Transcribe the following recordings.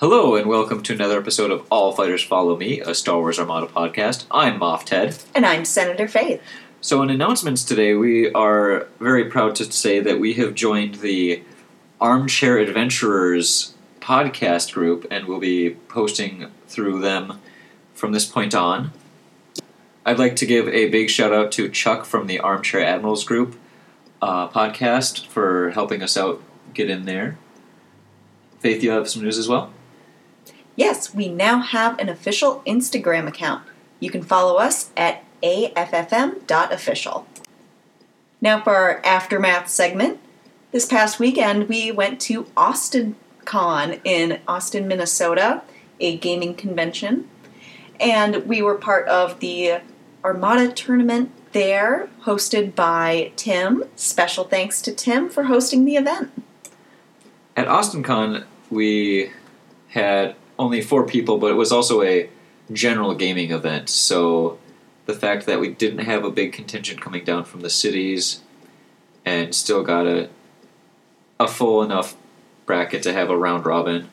Hello and welcome to another episode of All Fighters Follow Me, a Star Wars Armada podcast. I'm Moff Ted. And I'm Senator Faith. So, in announcements today, we are very proud to say that we have joined the Armchair Adventurers podcast group and we'll be posting through them from this point on. I'd like to give a big shout out to Chuck from the Armchair Admirals group uh, podcast for helping us out get in there. Faith, you have some news as well? Yes, we now have an official Instagram account. You can follow us at AFFM.official. Now for our aftermath segment. This past weekend, we went to Austin Con in Austin, Minnesota, a gaming convention, and we were part of the Armada tournament there, hosted by Tim. Special thanks to Tim for hosting the event. At AustinCon, we had only four people, but it was also a general gaming event. So the fact that we didn't have a big contingent coming down from the cities and still got a a full enough bracket to have a round robin,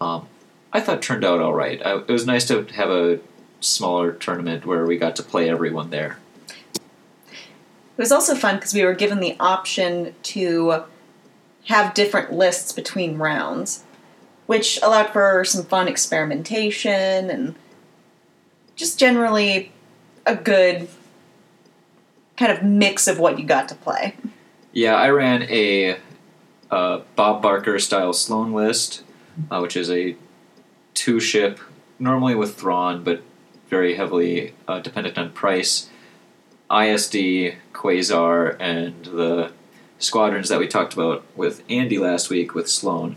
um, I thought turned out all right. I, it was nice to have a smaller tournament where we got to play everyone there. It was also fun because we were given the option to have different lists between rounds which allowed for some fun experimentation and just generally a good kind of mix of what you got to play. Yeah, I ran a uh, Bob Barker style Sloan list, uh, which is a two ship, normally with Thrawn, but very heavily uh, dependent on price. ISD, Quasar, and the squadrons that we talked about with Andy last week with Sloan.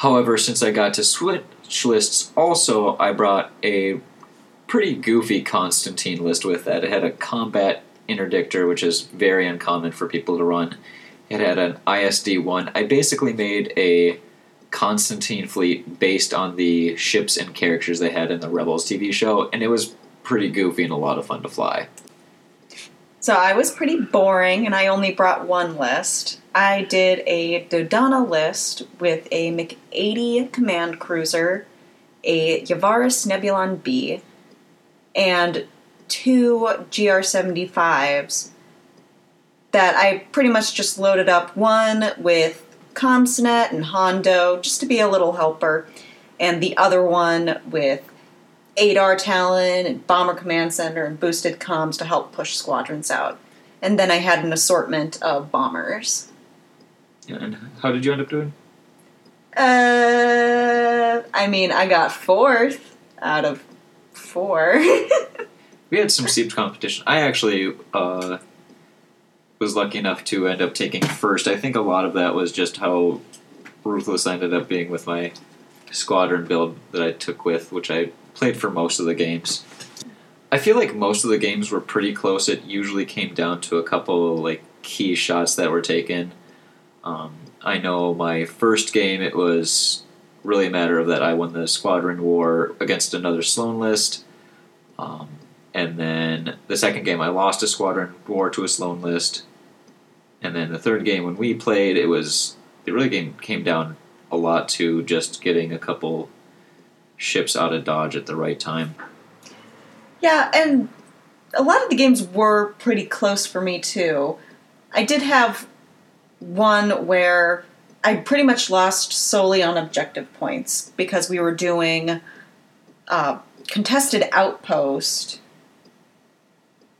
However, since I got to switch lists, also I brought a pretty goofy Constantine list with that. It had a combat interdictor, which is very uncommon for people to run. It had an ISD one. I basically made a Constantine fleet based on the ships and characters they had in the Rebels TV show, and it was pretty goofy and a lot of fun to fly. So I was pretty boring, and I only brought one list. I did a Dodonna list with a Mach 80 command cruiser, a Yavaris Nebulon B, and two GR 75s that I pretty much just loaded up one with CommsNet and Hondo just to be a little helper, and the other one with Adar Tallon and Bomber Command Center and boosted comms to help push squadrons out. And then I had an assortment of bombers. Yeah, and how did you end up doing? Uh, I mean, I got fourth out of four. we had some seeped competition. I actually uh, was lucky enough to end up taking first. I think a lot of that was just how ruthless I ended up being with my squadron build that I took with, which I played for most of the games. I feel like most of the games were pretty close. It usually came down to a couple like key shots that were taken. Um, I know my first game, it was really a matter of that I won the squadron war against another Sloan list. Um, and then the second game, I lost a squadron war to a Sloan list. And then the third game, when we played, it was it really came came down a lot to just getting a couple ships out of dodge at the right time. Yeah, and a lot of the games were pretty close for me too. I did have one where I pretty much lost solely on objective points because we were doing uh, contested outpost.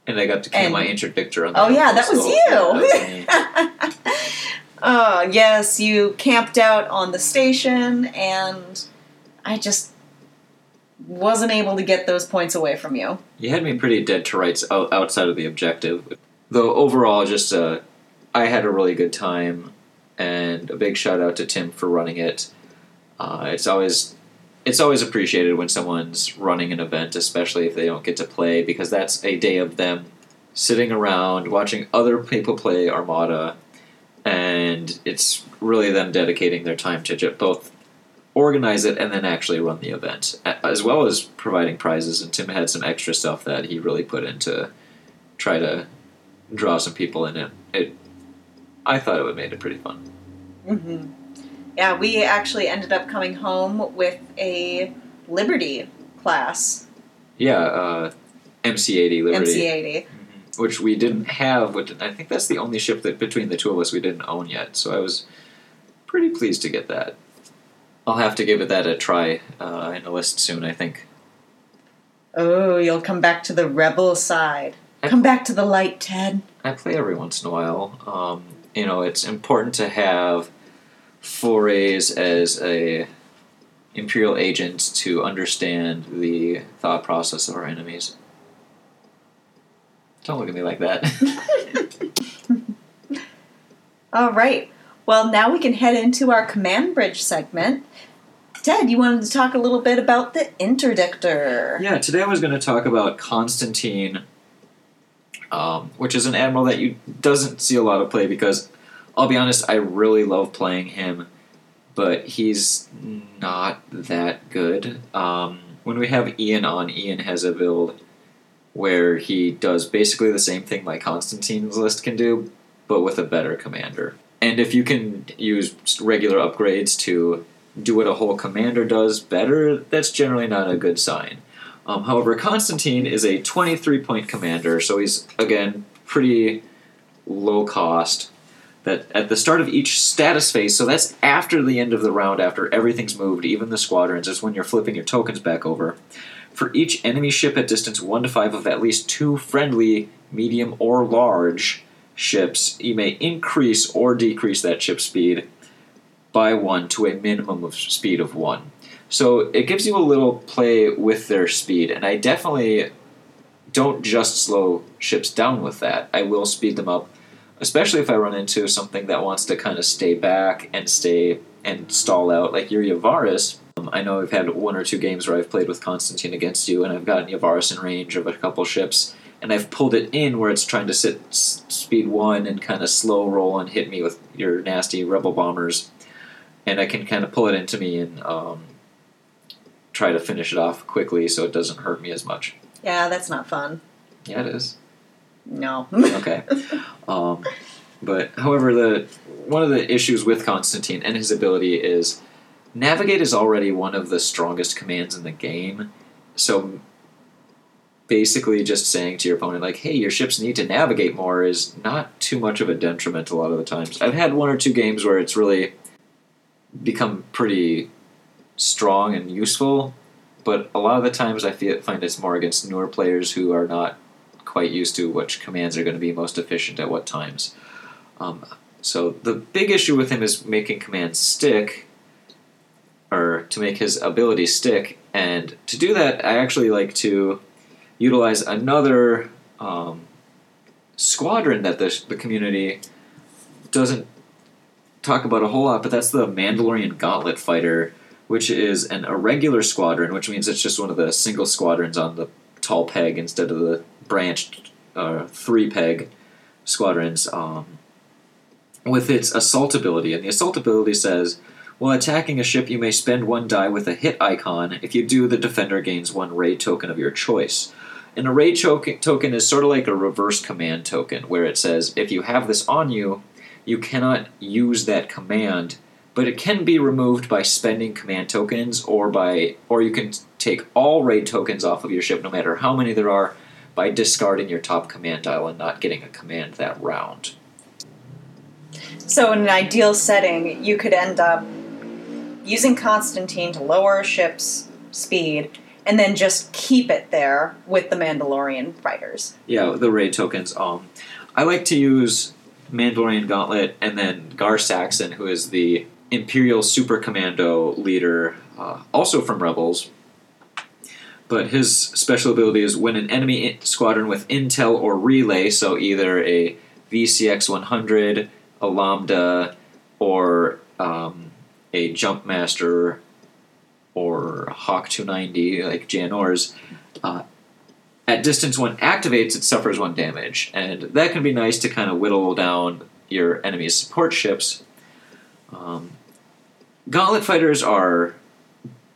And I got to kill and, my interdictor on the Oh yeah, that was you. That uh, yes, you camped out on the station, and I just wasn't able to get those points away from you. You had me pretty dead to rights outside of the objective. Though overall, just uh, I had a really good time, and a big shout out to Tim for running it. Uh, it's always it's always appreciated when someone's running an event, especially if they don't get to play, because that's a day of them sitting around watching other people play Armada, and it's really them dedicating their time to both organize it and then actually run the event, as well as providing prizes. And Tim had some extra stuff that he really put in to try to draw some people in. It, it I thought it would made it pretty fun. Mm-hmm. Yeah, we actually ended up coming home with a Liberty class, Yeah, uh, MC80 Liberty. MC80. Which we didn't have. Which I think that's the only ship that between the two of us we didn't own yet. So I was pretty pleased to get that. I'll have to give it that a try uh, in a list soon. I think. Oh, you'll come back to the rebel side. I- Come back to the light, Ted. I play every once in a while. Um, you know, it's important to have forays as a imperial agent to understand the thought process of our enemies. Don't look at me like that. All right. Well, now we can head into our command bridge segment. Ted, you wanted to talk a little bit about the interdictor. Yeah, today I was going to talk about Constantine, um, which is an admiral that you doesn't see a lot of play because, I'll be honest, I really love playing him, but he's not that good. Um, when we have Ian on, Ian has a build where he does basically the same thing like Constantine's list can do, but with a better commander. And if you can use regular upgrades to do what a whole commander does better, that's generally not a good sign. Um, however, Constantine is a 23 point commander, so he's, again, pretty low cost. That at the start of each status phase, so that's after the end of the round, after everything's moved, even the squadrons, is when you're flipping your tokens back over. For each enemy ship at distance 1 to 5 of at least two friendly, medium, or large ships, you may increase or decrease that ship speed by 1 to a minimum of speed of 1. So it gives you a little play with their speed, and I definitely don't just slow ships down with that. I will speed them up, especially if I run into something that wants to kind of stay back and stay and stall out, like your Yavaris. I know I've had one or two games where I've played with Constantine against you, and I've gotten Yavaris in range of a couple ships, and I've pulled it in where it's trying to sit s- speed one and kind of slow roll and hit me with your nasty rebel bombers, and I can kind of pull it into me and um, try to finish it off quickly so it doesn't hurt me as much. Yeah, that's not fun. Yeah, it is. No. Okay. um, but however, the one of the issues with Constantine and his ability is navigate is already one of the strongest commands in the game. So basically, just saying to your opponent like, "Hey, your ships need to navigate more," is not too much of a detriment. A lot of the times, I've had one or two games where it's really become pretty strong and useful. But a lot of the times, I find it's more against newer players who are not quite used to which commands are going to be most efficient at what times. Um, so the big issue with him is making commands stick, or to make his ability stick. And to do that, I actually like to utilize another um, squadron that the, the community doesn't talk about a whole lot, but that's the Mandalorian Gauntlet Fighter, which is an irregular squadron, which means it's just one of the single squadrons on the tall peg instead of the branched uh, three peg squadrons. Um, with its assault ability, and the assault ability says, while attacking a ship, you may spend one die with a hit icon. If you do, the defender gains one raid token of your choice. And a raid token is sort of like a reverse command token, where it says, if you have this on you, you cannot use that command, but it can be removed by spending command tokens, or by, or you can take all raid tokens off of your ship, no matter how many there are, by discarding your top command dial and not getting a command that round. So, in an ideal setting, you could end up using Constantine to lower a ship's speed and then just keep it there with the Mandalorian fighters. Yeah, the raid tokens. Um, I like to use Mandalorian Gauntlet and then Gar Saxon, who is the Imperial Super Commando leader, uh, also from Rebels. But his special ability is when an enemy squadron with intel or relay, so either a VCX 100, a Lambda, or um, a Jumpmaster, or Hawk 290, like Jan Ors', uh, at distance one activates, it suffers one damage, and that can be nice to kind of whittle down your enemy's support ships. Um, Gauntlet fighters are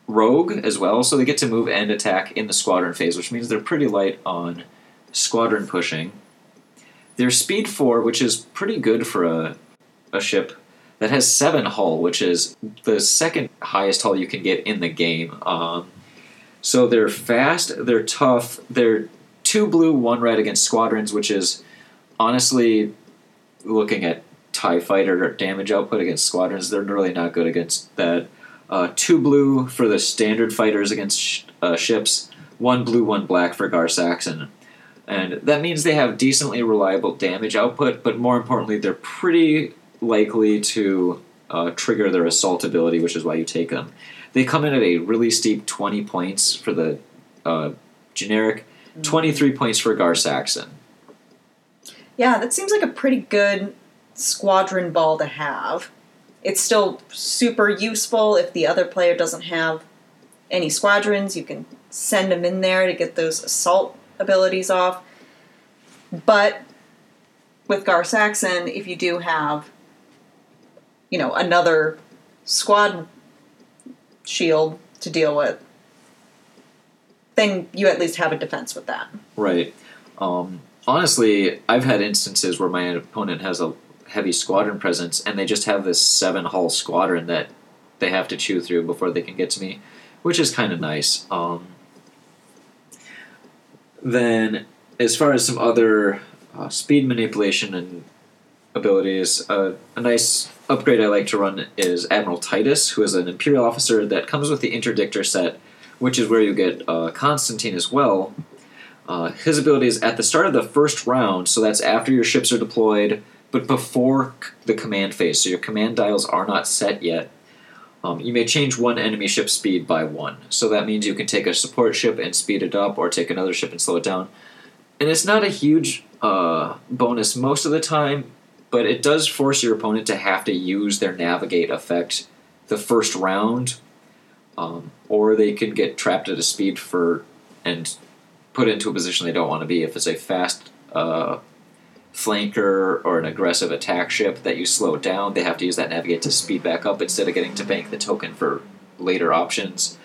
rogue as well, so they get to move and attack in the squadron phase, which means they're pretty light on squadron pushing. They're speed four, which is pretty good for a, a ship that has seven hull, which is the second highest hull you can get in the game. Um, so they're fast, they're tough, they're two blue, one red against squadrons, which is honestly looking at TIE fighter damage output against squadrons, they're really not good against that. Uh, two blue for the standard fighters against sh- uh, ships, one blue, one black for Gar Saxon. And that means they have decently reliable damage output, but more importantly, they're pretty likely to uh, trigger their assault ability, which is why you take them. They come in at a really steep 20 points for the uh, generic, 23 points for Gar Saxon. Yeah, that seems like a pretty good squadron ball to have. It's still super useful if the other player doesn't have any squadrons. You can send them in there to get those assault abilities off. But with Gar Saxon, if you do have, you know, another squad shield to deal with, then you at least have a defense with that. Right. Um, honestly, I've had instances where my opponent has a heavy squadron presence, and they just have this seven hull squadron that they have to chew through before they can get to me, which is kind of nice. Um, then, as far as some other uh, speed manipulation and abilities, uh, a nice upgrade I like to run is Admiral Titus, who is an Imperial officer that comes with the Interdictor set, which is where you get uh, Constantine as well. Uh, his ability is at the start of the first round, so that's after your ships are deployed, but before c- the command phase, so your command dials are not set yet. Um, you may change one enemy ship speed by one, so that means you can take a support ship and speed it up, or take another ship and slow it down. And it's not a huge uh, bonus most of the time, but it does force your opponent to have to use their navigate effect the first round, um, or they could get trapped at a speed for and put into a position they don't want to be. If it's a fast uh, flanker or an aggressive attack ship that you slow down, they have to use that navigate to speed back up instead of getting to bank the token for later options.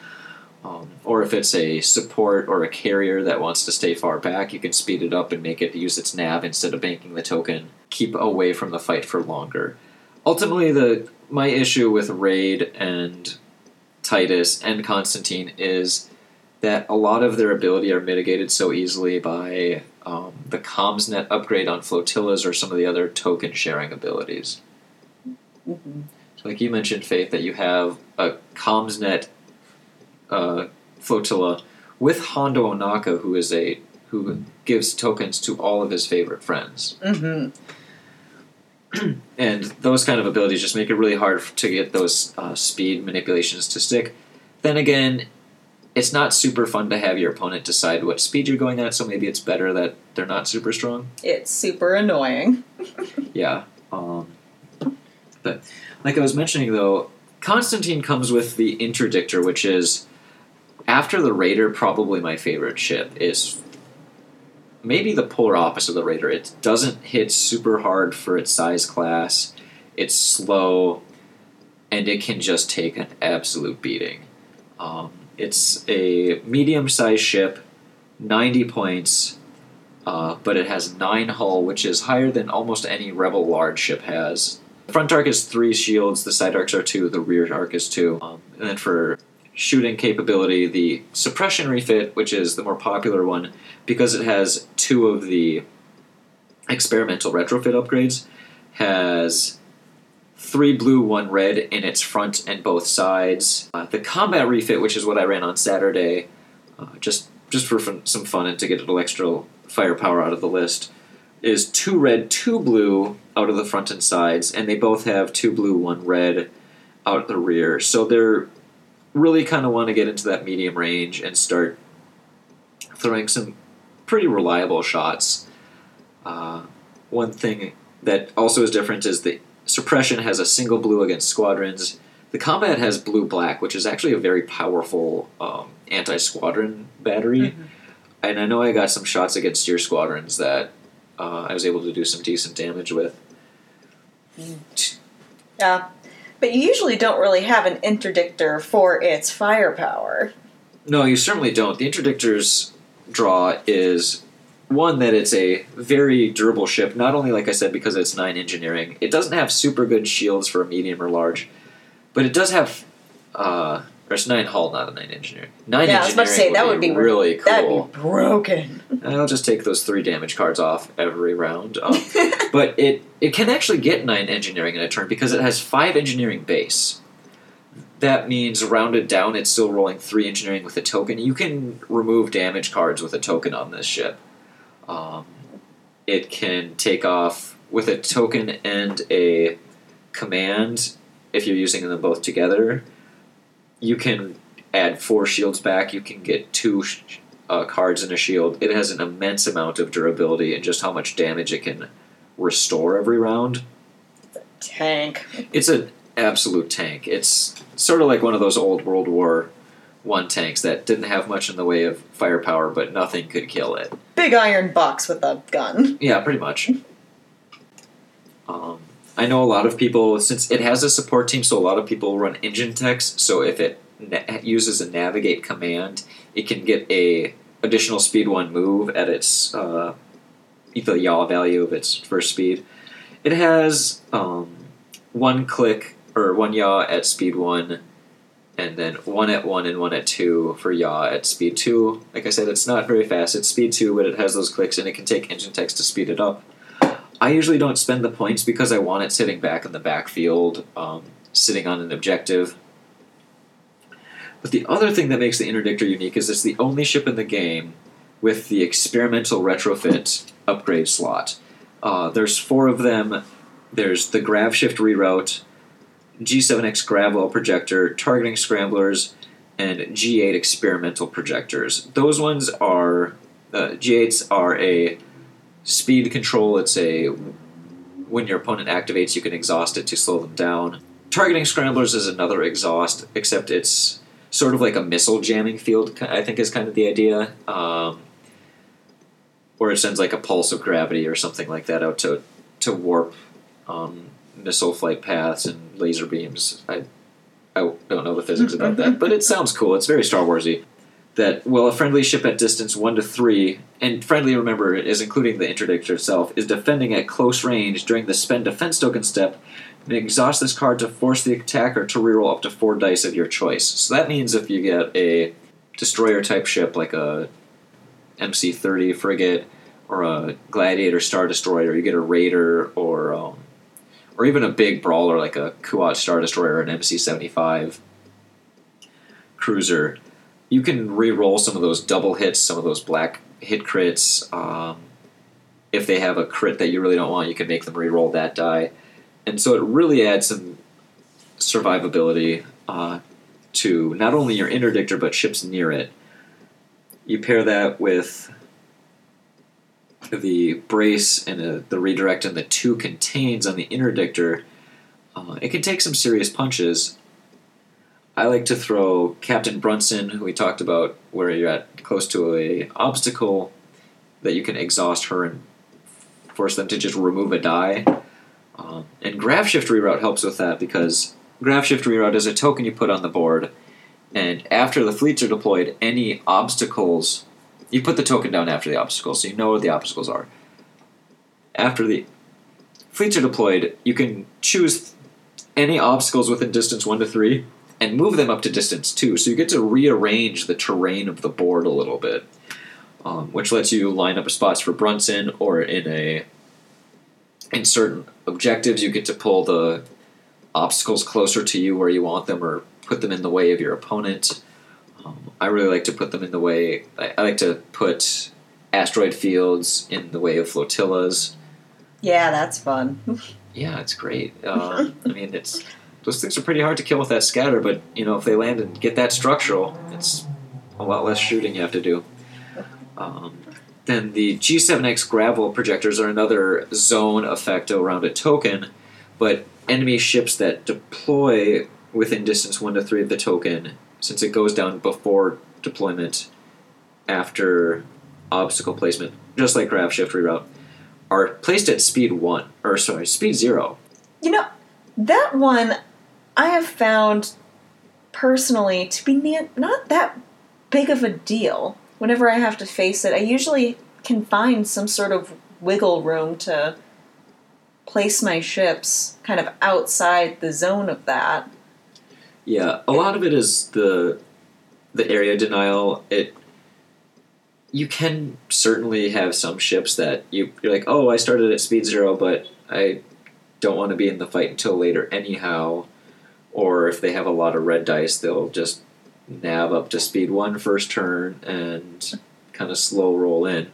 Um, or if it's a support or a carrier that wants to stay far back, you can speed it up and make it use its nav instead of banking the token. Keep away from the fight for longer. Ultimately, the my issue with Raid and Titus and Constantine is that a lot of their ability are mitigated so easily by um, the CommsNet upgrade on flotillas or some of the other token sharing abilities. Mm-hmm. So like you mentioned, Faith, that you have a CommsNet uh, flotilla with Hondo Ohnaka, who is a who gives tokens to all of his favorite friends, Mm-hmm. and those kind of abilities just make it really hard to get those uh, speed manipulations to stick. Then again, it's not super fun to have your opponent decide what speed you're going at, so maybe it's better that they're not super strong. It's super annoying. Yeah. Um, but like I was mentioning though, Constantine comes with the interdictor, which is after the Raider, probably my favorite ship is maybe the polar opposite of the Raider. It doesn't hit super hard for its size class. It's slow, and it can just take an absolute beating. Um, it's a medium-sized ship, ninety points. Uh, but it has nine hull, which is higher than almost any Rebel large ship has. The front arc is three shields, the side arcs are two, the rear arc is two. Um, and then for shooting capability, the suppression refit, which is the more popular one, because it has two of the experimental retrofit upgrades, has three blue, one red in its front and both sides. Uh, the combat refit, which is what I ran on Saturday, uh, just just for fun, some fun and to get a little extra firepower out of the list, is two red, two blue out of the front and sides, and they both have two blue, one red out the rear. So they're really kind of want to get into that medium range and start throwing some pretty reliable shots. Uh, one thing that also is different is the suppression has a single blue against squadrons. The combat has blue black, which is actually a very powerful um, anti squadron battery. Mhm. And I know I got some shots against your squadrons that uh, I was able to do some decent damage with. Yeah. But you usually don't really have an interdictor for its firepower. No, you certainly don't. The interdictor's draw is one that it's a very durable ship. Not only, like I said, because it's nine engineering, it doesn't have super good shields for a medium or large, but it does have. Uh, or it's nine hull, not a nine engineering. Nine yeah, I was about to say engineering that would be really cool. That'd be broken. I'll just take those three damage cards off every round. Um, but it it can actually get nine engineering in a turn because it has five engineering base. That means rounded down, it's still rolling three engineering with a token. You can remove damage cards with a token on this ship. Um, it can take off with a token and a command if you're using them both together. You can add four shields back. You can get two sh- uh, cards in a shield. It has an immense amount of durability and just how much damage it can restore every round. It's a Tank. It's an absolute tank. It's sort of like one of those old World War One tanks that didn't have much in the way of firepower, but nothing could kill it. Big iron box with a gun. Yeah, pretty much. Um, I know a lot of people, since it has a support team, so a lot of people run engine techs. So if it na- uses a navigate command, it can get a additional speed one move at its uh, the yaw value of its first speed. It has um, one click or one yaw at speed one, and then one at one and one at two for yaw at speed two. Like I said, it's not very fast. It's speed two, but it has those clicks, and it can take engine text to speed it up. I usually don't spend the points because I want it sitting back in the backfield, um, sitting on an objective. But the other thing that makes the Interdictor unique is it's the only ship in the game with the experimental retrofit upgrade slot. Uh, there's four of them. There's the grav shift reroute, G7X Gravwell projector, targeting scramblers, and G8 experimental projectors. Those ones are uh, G8s are a speed control. It's a when your opponent activates, you can exhaust it to slow them down. Targeting scramblers is another exhaust, except it's sort of like a missile jamming field. I think is kind of the idea, um, or it sends like a pulse of gravity or something like that out to to warp um, missile flight paths and laser beams. I I don't know the physics about that, but it sounds cool. It's very Star Warsy. That well, a friendly ship at distance one to three, and friendly, remember, is including the interdictor itself, is defending at close range during the spend defense token step, and exhaust this card to force the attacker to reroll up to four dice of your choice. So that means if you get a destroyer type ship like a MC30 frigate or a gladiator star destroyer, you get a raider or um, or even a big brawler like a Kuat star destroyer or an MC75 cruiser, you can re-roll some of those double hits, some of those black hit crits. Um, if they have a crit that you really don't want, you can make them re-roll that die, and so it really adds some survivability uh, to not only your interdictor but ships near it. You pair that with the brace and the, the redirect and the two contains on the interdictor. Uh, it can take some serious punches. I like to throw Captain Brunson, who we talked about, where you're at close to a obstacle that you can exhaust her and force them to just remove a die. Um, and Grav Shift Reroute helps with that because Grav Shift Reroute is a token you put on the board, and after the fleets are deployed, any obstacles you put the token down after the obstacles, so you know where the obstacles are. After the fleets are deployed, you can choose any obstacles within distance one to three and move them up to distance two. So you get to rearrange the terrain of the board a little bit, um, which lets you line up spots for Brunson or in a in certain objectives you get to pull the obstacles closer to you where you want them or put them in the way of your opponent. Um, I really like to put them in the way. I, I like to put asteroid fields in the way of flotillas. Yeah, that's fun. Yeah, it's great. Uh, I mean, it's those things are pretty hard to kill with that scatter, but you know if they land and get that structural, it's a lot less shooting you have to do. Um, then the G7X Gravwell projectors are another zone effect around a token, but enemy ships that deploy within distance one to three of the token, since it goes down before deployment, after obstacle placement, just like grav shift reroute, are placed at speed one or sorry speed zero. You know, that one I have found personally to be not that big of a deal whenever I have to face it. I usually can find some sort of wiggle room to place my ships kind of outside the zone of that. Yeah, a lot of it is the the area denial. It you can certainly have some ships that you you're like, oh, I started at speed zero, but I don't want to be in the fight until later anyhow. Or if they have a lot of red dice, they'll just nav up to speed one first turn and kind of slow roll in.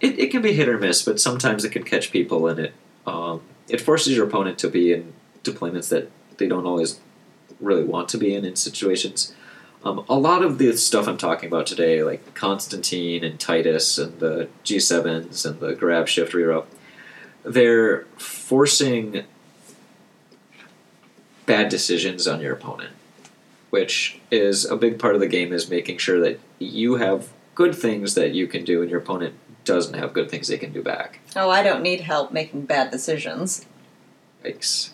It, it can be hit or miss, but sometimes it can catch people and it um, it forces your opponent to be in deployments that they don't always really want to be in in situations. Um, a lot of the stuff I'm talking about today, like Constantine and Titus and the G7s and the grav shift reroute, they're forcing bad decisions on your opponent, which is a big part of the game is making sure that you have good things that you can do and your opponent doesn't have good things they can do back. Oh, I don't need help making bad decisions. Yikes.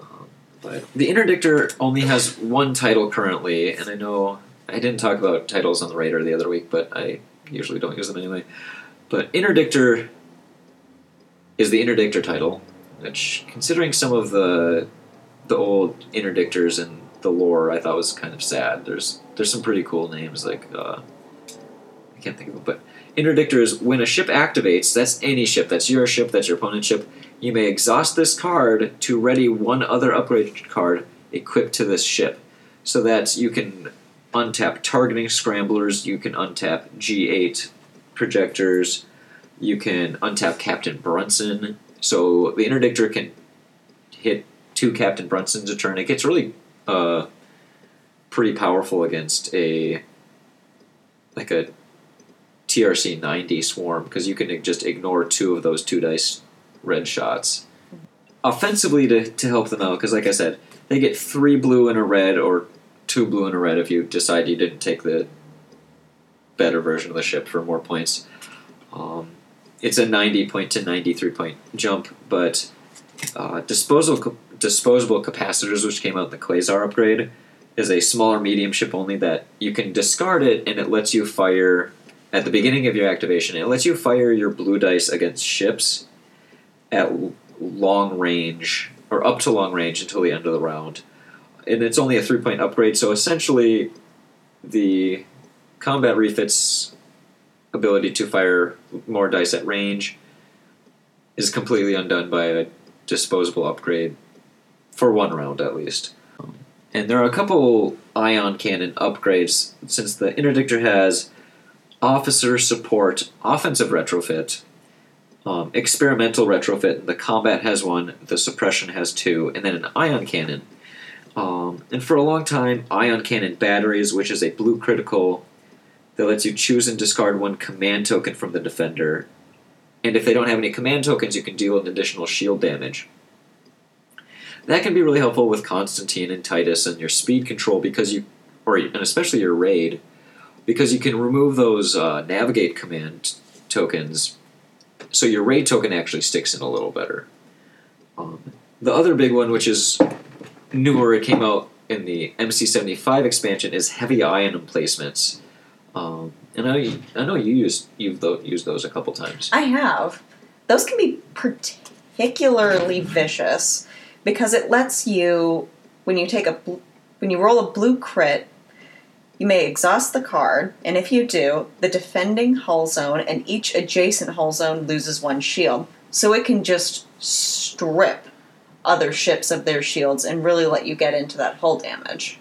um, but the Interdictor only has one title currently, and I know I didn't talk about titles on the Raider the other week, but I usually don't use them anyway. But Interdictor is the Interdictor title, which, considering some of the the old Interdictors and the lore, I thought was kind of sad. There's there's some pretty cool names like uh, I can't think of them, but interdictors. when a ship activates. That's any ship. That's your ship. That's your opponent's ship. You may exhaust this card to ready one other upgrade card equipped to this ship, so that you can untap targeting scramblers. You can untap G8 projectors. You can untap Captain Brunson. So the Interdictor can hit two Captain Brunsons turn. It gets really uh, pretty powerful against a like a TRC 90 swarm because you can just ignore two of those two dice red shots. Offensively, to, to help them out, because like I said, they get three blue and a red, or two blue and a red if you decide you didn't take the better version of the ship for more points. Um, it's a 90 point to 93 point jump, but uh, disposable disposable capacitors, which came out in the Quasar upgrade, is a smaller medium ship only that you can discard it, and it lets you fire at the beginning of your activation. It lets you fire your blue dice against ships at long range or up to long range until the end of the round, and it's only a three point upgrade. So essentially, the combat refits ability to fire more dice at range is completely undone by a disposable upgrade for one round at least. And there are a couple ion cannon upgrades since the interdictor has officer support, offensive retrofit, um, experimental retrofit. The combat has one, the suppression has two, and then an ion cannon. Um, and for a long time, ion cannon batteries, which is a blue critical that lets you choose and discard one command token from the defender. And if they don't have any command tokens, you can deal an additional shield damage. That can be really helpful with Constantine and Titus and your speed control because you, or and especially your raid, because you can remove those uh, navigate command tokens, so your raid token actually sticks in a little better. Um, the other big one, which is newer, it came out in the MC75 expansion, is heavy ion emplacements. Um, and I know you, I know you used you've used those a couple times. I have. Those can be particularly vicious because it lets you when you take a when you roll a blue crit you may exhaust the card, and if you do, the defending hull zone and each adjacent hull zone loses one shield. So it can just strip other ships of their shields and really let you get into that hull damage.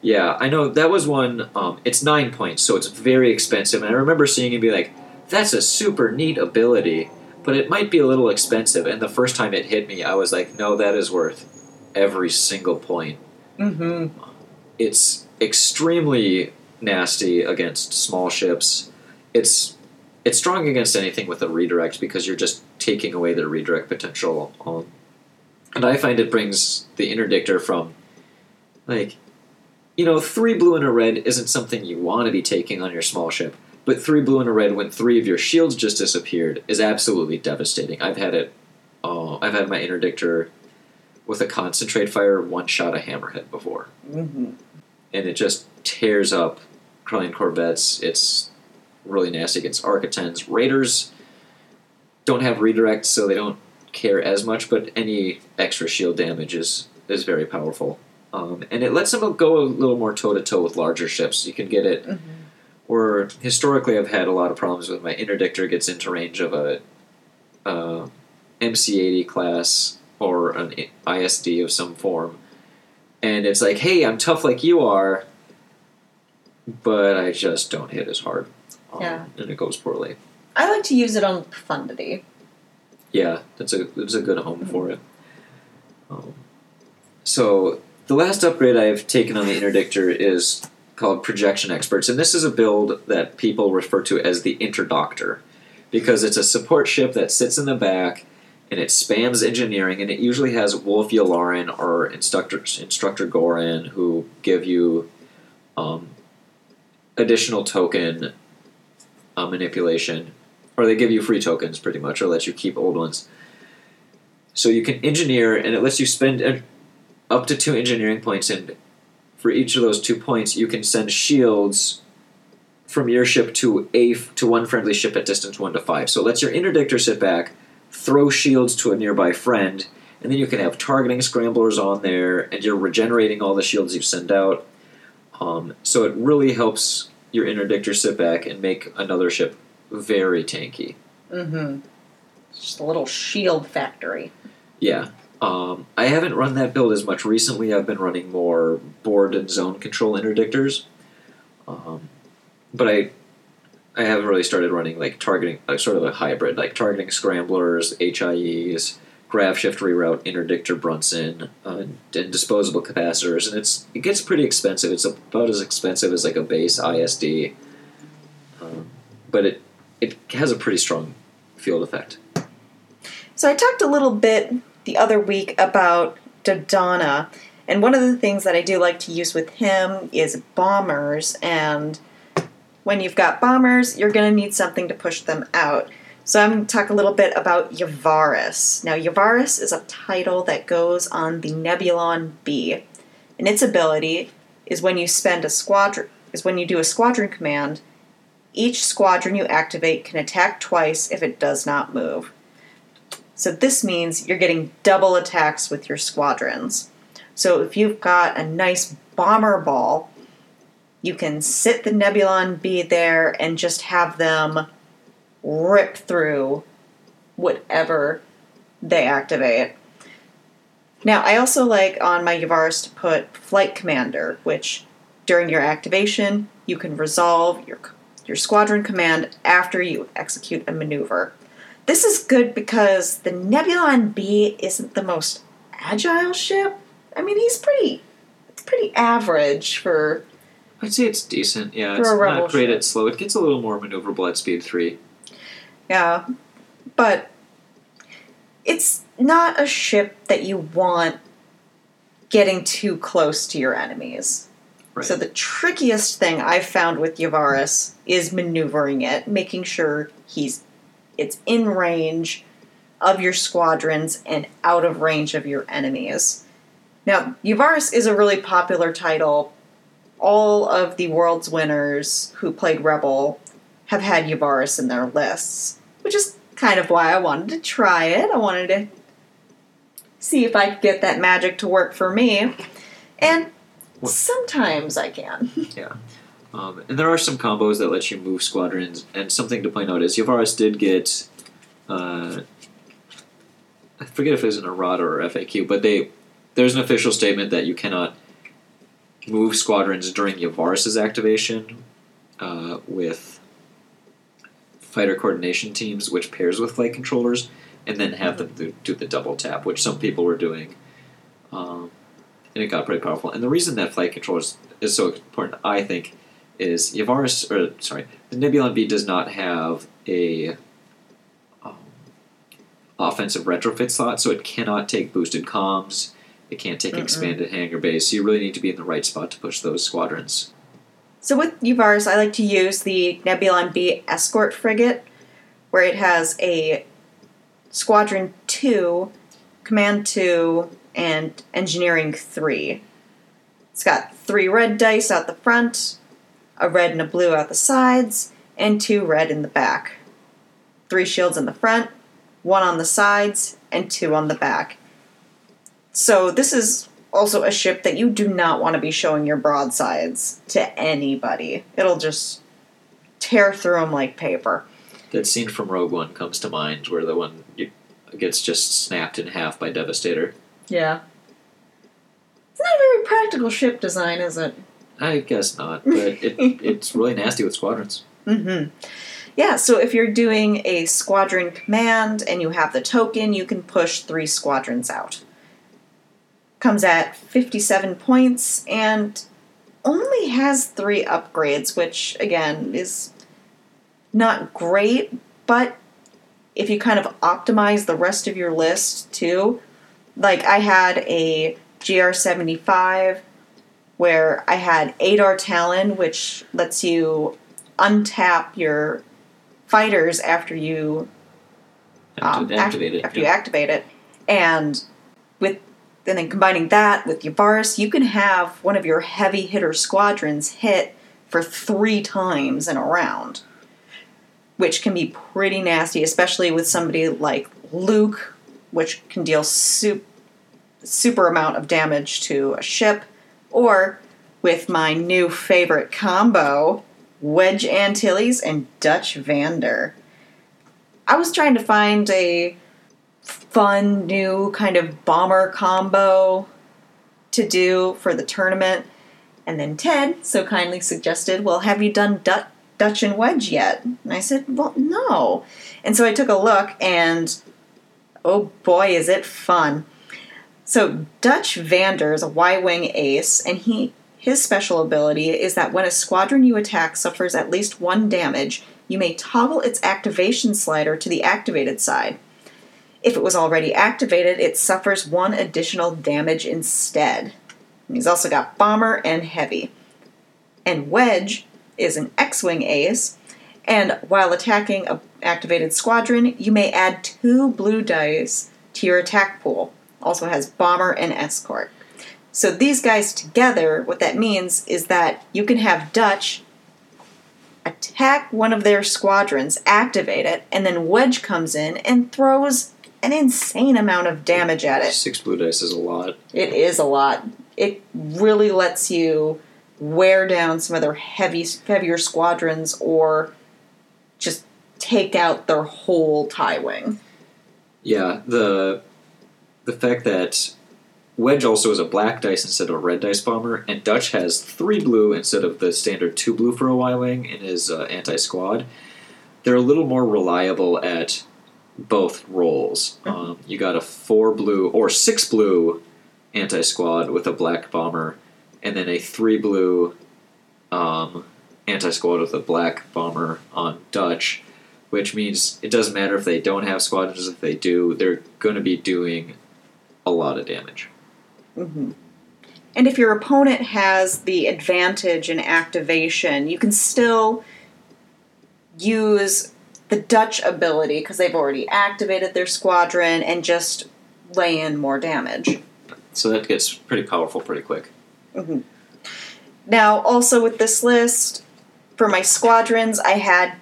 Yeah, I know that was one. Um, it's nine points, so it's very expensive. And I remember seeing it be like, "That's a super neat ability," but it might be a little expensive. And the first time it hit me, I was like, "No, that is worth every single point." Mm-hmm. It's extremely nasty against small ships. It's it's strong against anything with a redirect because you're just taking away their redirect potential. Um, and I find it brings the interdictor from like you know three blue and a red isn't something you want to be taking on your small ship, but three blue and a red when three of your shields just disappeared is absolutely devastating. I've had it. Uh, I've had my interdictor with a concentrate fire one shot a hammerhead before. Mm-hmm. And it just tears up Corellian corvettes. It's really nasty against Arquitens. Raiders don't have redirect, so they don't care as much, but any extra shield damage is, is very powerful. Um, and it lets them go a little more toe to toe with larger ships. You can get it. Mm-hmm. Or historically, I've had a lot of problems with my interdictor gets into range of a uh, MC80 class or an ISD of some form, and it's like, hey, I'm tough like you are, but I just don't hit as hard. Um, Yeah. and it goes poorly. I like to use it on profundity. Yeah, that's a that's a good home for it. Um, so the last upgrade I've taken on the interdictor is called Projection Experts, and this is a build that people refer to as the Interdoctor, because it's a support ship that sits in the back and it spams engineering, and it usually has Wulff Yularen or Instructor Instructor Goran who give you um, additional token uh, manipulation or they give you free tokens pretty much, or let you keep old ones. So you can engineer, and it lets you spend up to two engineering points, and for each of those two points, you can send shields from your ship to a to one friendly ship at distance one to five. So it lets your interdictor sit back, throw shields to a nearby friend, and then you can have targeting scramblers on there, and you're regenerating all the shields you send out. Um, so it really helps your interdictor sit back and make another ship very tanky. Mm-hmm. Just a little shield factory. Yeah. Um, I haven't run that build as much recently. I've been running more board and zone control interdictors. Um, but I I haven't really started running like targeting, like sort of a hybrid, like targeting scramblers, HIEs, grav shift reroute, interdictor Brunson, uh, and disposable capacitors, and it's it gets pretty expensive. It's about as expensive as like a base ISD, um, but it it has a pretty strong field effect. So I talked a little bit the other week about Dodonna, and one of the things that I do like to use with him is bombers. And when you've got bombers, you're going to need something to push them out. So I'm going to talk a little bit about Yavaris. Now, Yavaris is a title that goes on the Nebulon B, and its ability is when you spend a squadron is when you do a squadron command. Each squadron you activate can attack twice if it does not move. So this means you're getting double attacks with your squadrons. So if you've got a nice bomber ball, you can sit the Nebulon B there and just have them rip through whatever they activate. Now, I also like on my Yavaris to put Flight Commander, which during your activation, you can resolve your, your squadron command after you execute a maneuver. This is good because the Nebulon B isn't the most agile ship. I mean, he's pretty it's pretty average for I'd say it's decent. Yeah, it's not great ship. at slow. It gets a little more maneuverable at speed three. yeah, but it's not a ship that you want getting too close to your enemies. Right. So the trickiest thing I've found with Yavaris is maneuvering it, making sure he's it's in range of your squadrons and out of range of your enemies. Now, Yavaris is a really popular title. All of the world's winners who played Rebel have had Yavaris in their lists, which is kind of why I wanted to try it. I wanted to see if I could get that magic to work for me. And sometimes I can. Um, and there are some combos that let you move squadrons. And something to point out is Yavaris did get, uh, I forget if it was an errata or FAQ, but they there's an official statement that you cannot move squadrons during Yavaris's activation uh, with fighter coordination teams, which pairs with flight controllers, and then have them do, do the double tap, which some people were doing. Um, and it got pretty powerful. And the reason that flight controllers is so important, I think, is Yavaris, or sorry, the Nebulon B does not have a um, offensive retrofit slot, so it cannot take boosted comms. It can't take Mm-mm. expanded hangar bay. So you really need to be in the right spot to push those squadrons. So with Yavaris, I like to use the Nebulon B escort frigate, where it has a Squadron 2, Command 2, and Engineering 3. It's got three red dice out the front, a red and a blue out the sides, and two red in the back. Three shields in the front, one on the sides, and two on the back. So this is also a ship that you do not want to be showing your broadsides to anybody. It'll just tear through them like paper. That scene from Rogue One comes to mind where the one gets just snapped in half by Devastator. Yeah. It's not a very practical ship design, is it? I guess not, but it, it's really nasty with squadrons. Mm-hmm. Yeah, so if you're doing a squadron command and you have the token, you can push three squadrons out. Comes at 57 points and only has three upgrades, which again is not great, but if you kind of optimize the rest of your list too, like I had a GR75 where I had Adar Tallon, which lets you untap your fighters after you um, to act- it. after yeah. you activate it, and with and then combining that with Yavaris, you can have one of your heavy hitter squadrons hit for three times in a round, which can be pretty nasty, especially with somebody like Luke, which can deal super super amount of damage to a ship, or with my new favorite combo, Wedge Antilles and Dutch Vander. I was trying to find a fun new kind of bomber combo to do for the tournament, and then Ted so kindly suggested, Well, have you done Dut- Dutch and Wedge yet? And I said, Well, no. And so I took a look, and oh boy, is it fun. So Dutch Vander is a Y-wing ace, and he his special ability is that when a squadron you attack suffers at least one damage, you may toggle its activation slider to the activated side. If it was already activated, it suffers one additional damage instead. He's also got bomber and heavy. And Wedge is an X-wing ace, and while attacking a activated squadron, you may add two blue dice to your attack pool. Also has bomber and escort. So these guys together, what that means is that you can have Dutch attack one of their squadrons, activate it, and then Wedge comes in and throws an insane amount of damage at it. Six blue dice is a lot. It is a lot. It really lets you wear down some of their heavy, heavier squadrons or just take out their whole tie wing. Yeah, the the fact that Wedge also is a black dice instead of a red dice bomber, and Dutch has three blue instead of the standard two blue for a Y wing in his uh, anti squad. They're a little more reliable at both roles. Um, you got a four blue or six blue anti squad with a black bomber, and then a three blue um, anti squad with a black bomber on Dutch, which means it doesn't matter if they don't have squadrons. If they do, they're going to be doing a lot of damage. hmm And if your opponent has the advantage in activation, you can still use the Dutch ability because they've already activated their squadron and just lay in more damage. So that gets pretty powerful pretty quick. Mhm. Now, also with this list, for my squadrons, I had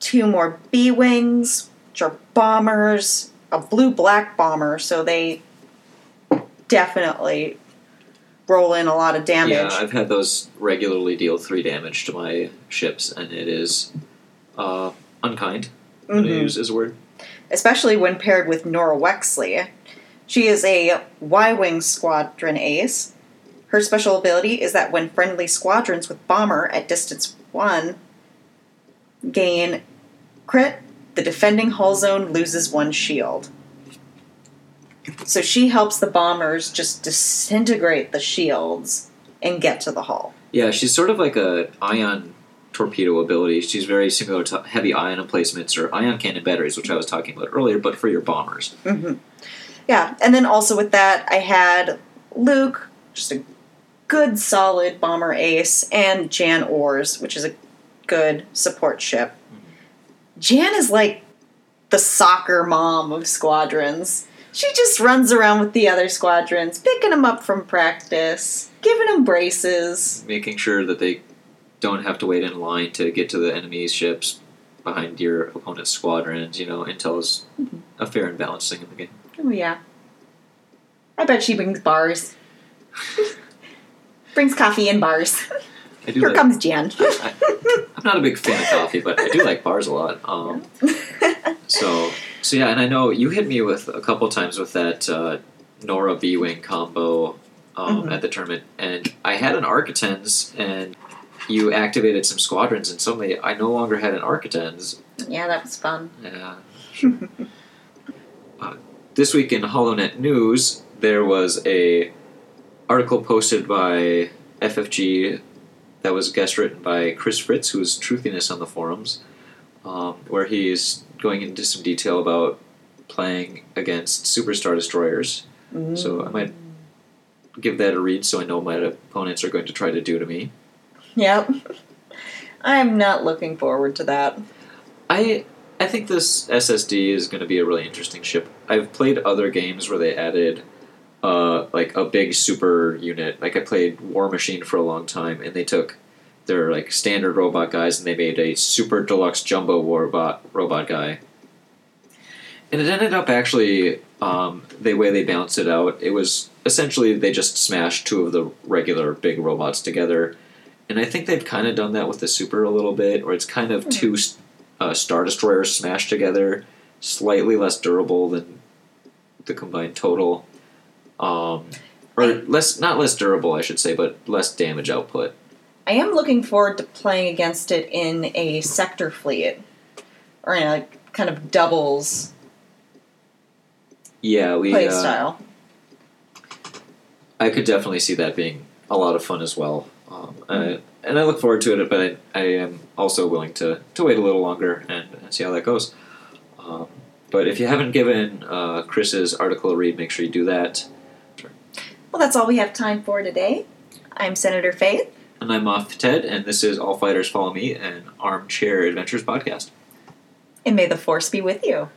two more B Wings, which are bombers, a blue black bomber, so they definitely roll in a lot of damage. Yeah, I've had those regularly deal three damage to my ships, and it is uh, unkind. I'm going to use as a word. especially when paired with Norra Wexley. She is a Y Wing squadron ace. Her special ability is that when friendly squadrons with bomber at distance 1 gain crit, the defending hull zone loses one shield. So she helps the bombers just disintegrate the shields and get to the hull. Yeah, she's sort of like a ion torpedo ability. She's very similar to heavy ion emplacements or ion cannon batteries, which I was talking about earlier, but for your bombers. hmm Yeah, and then also with that, I had Luke, just a good solid bomber ace, and Jan Ors, which is a good support ship. Jan is like the soccer mom of squadrons. She just runs around with the other squadrons, picking them up from practice, giving them braces. Making sure that they don't have to wait in line to get to the enemy ships behind your opponent's squadrons. You know, Intel is Mhm. a fair and balanced thing in the game. Oh yeah. I bet she brings bars. brings coffee and bars. I do Here like, comes Jan. I'm not a big fan of coffee, but I do like bars a lot. Um, so so yeah, and I know you hit me with a couple times with that uh, Norra B wing combo um, Mhm. at the tournament, and I had an Arquitens, and you activated some squadrons, and suddenly I no longer had an Arquitens. yeah, that was fun. Yeah. uh, this week in HoloNet News, there was a article posted by FFG that was guest written by Chris Fritz, who is Truthiness on the forums, um, where he's going into some detail about playing against Superstar Destroyers. So I might give that a read so I know what my opponents are going to try to do to me. Yep. I'm not looking forward to that. I I think this SSD is going to be a really interesting ship. I've played other games where they added uh, like a big super unit. Like I played War Machine for a long time, and they took their like standard robot guys and they made a super deluxe jumbo robot robot guy. And it ended up actually um, the way they balanced it out. It was essentially they just smashed two of the regular big robots together, and I think they've kind of done that with the super a little bit, where it's kind of two uh, star destroyers smashed together, slightly less durable than the combined total, um, or less not less durable, I should say, but less damage output. I am looking forward to playing against it in a sector fleet. Or in a kind of doubles Yeah, we. play uh, style. I could definitely see that being a lot of fun as well. Um, I, and I look forward to it, but I, I am also willing to, to wait a little longer and, and see how that goes. Um, but if you haven't given uh, Chris's article a read, make sure you do that. Well, that's all we have time for today. I'm Senator Faith. And I'm Moff Ted, and this is All Fighters Follow Me, an Armchair Adventures podcast. And may the force be with you.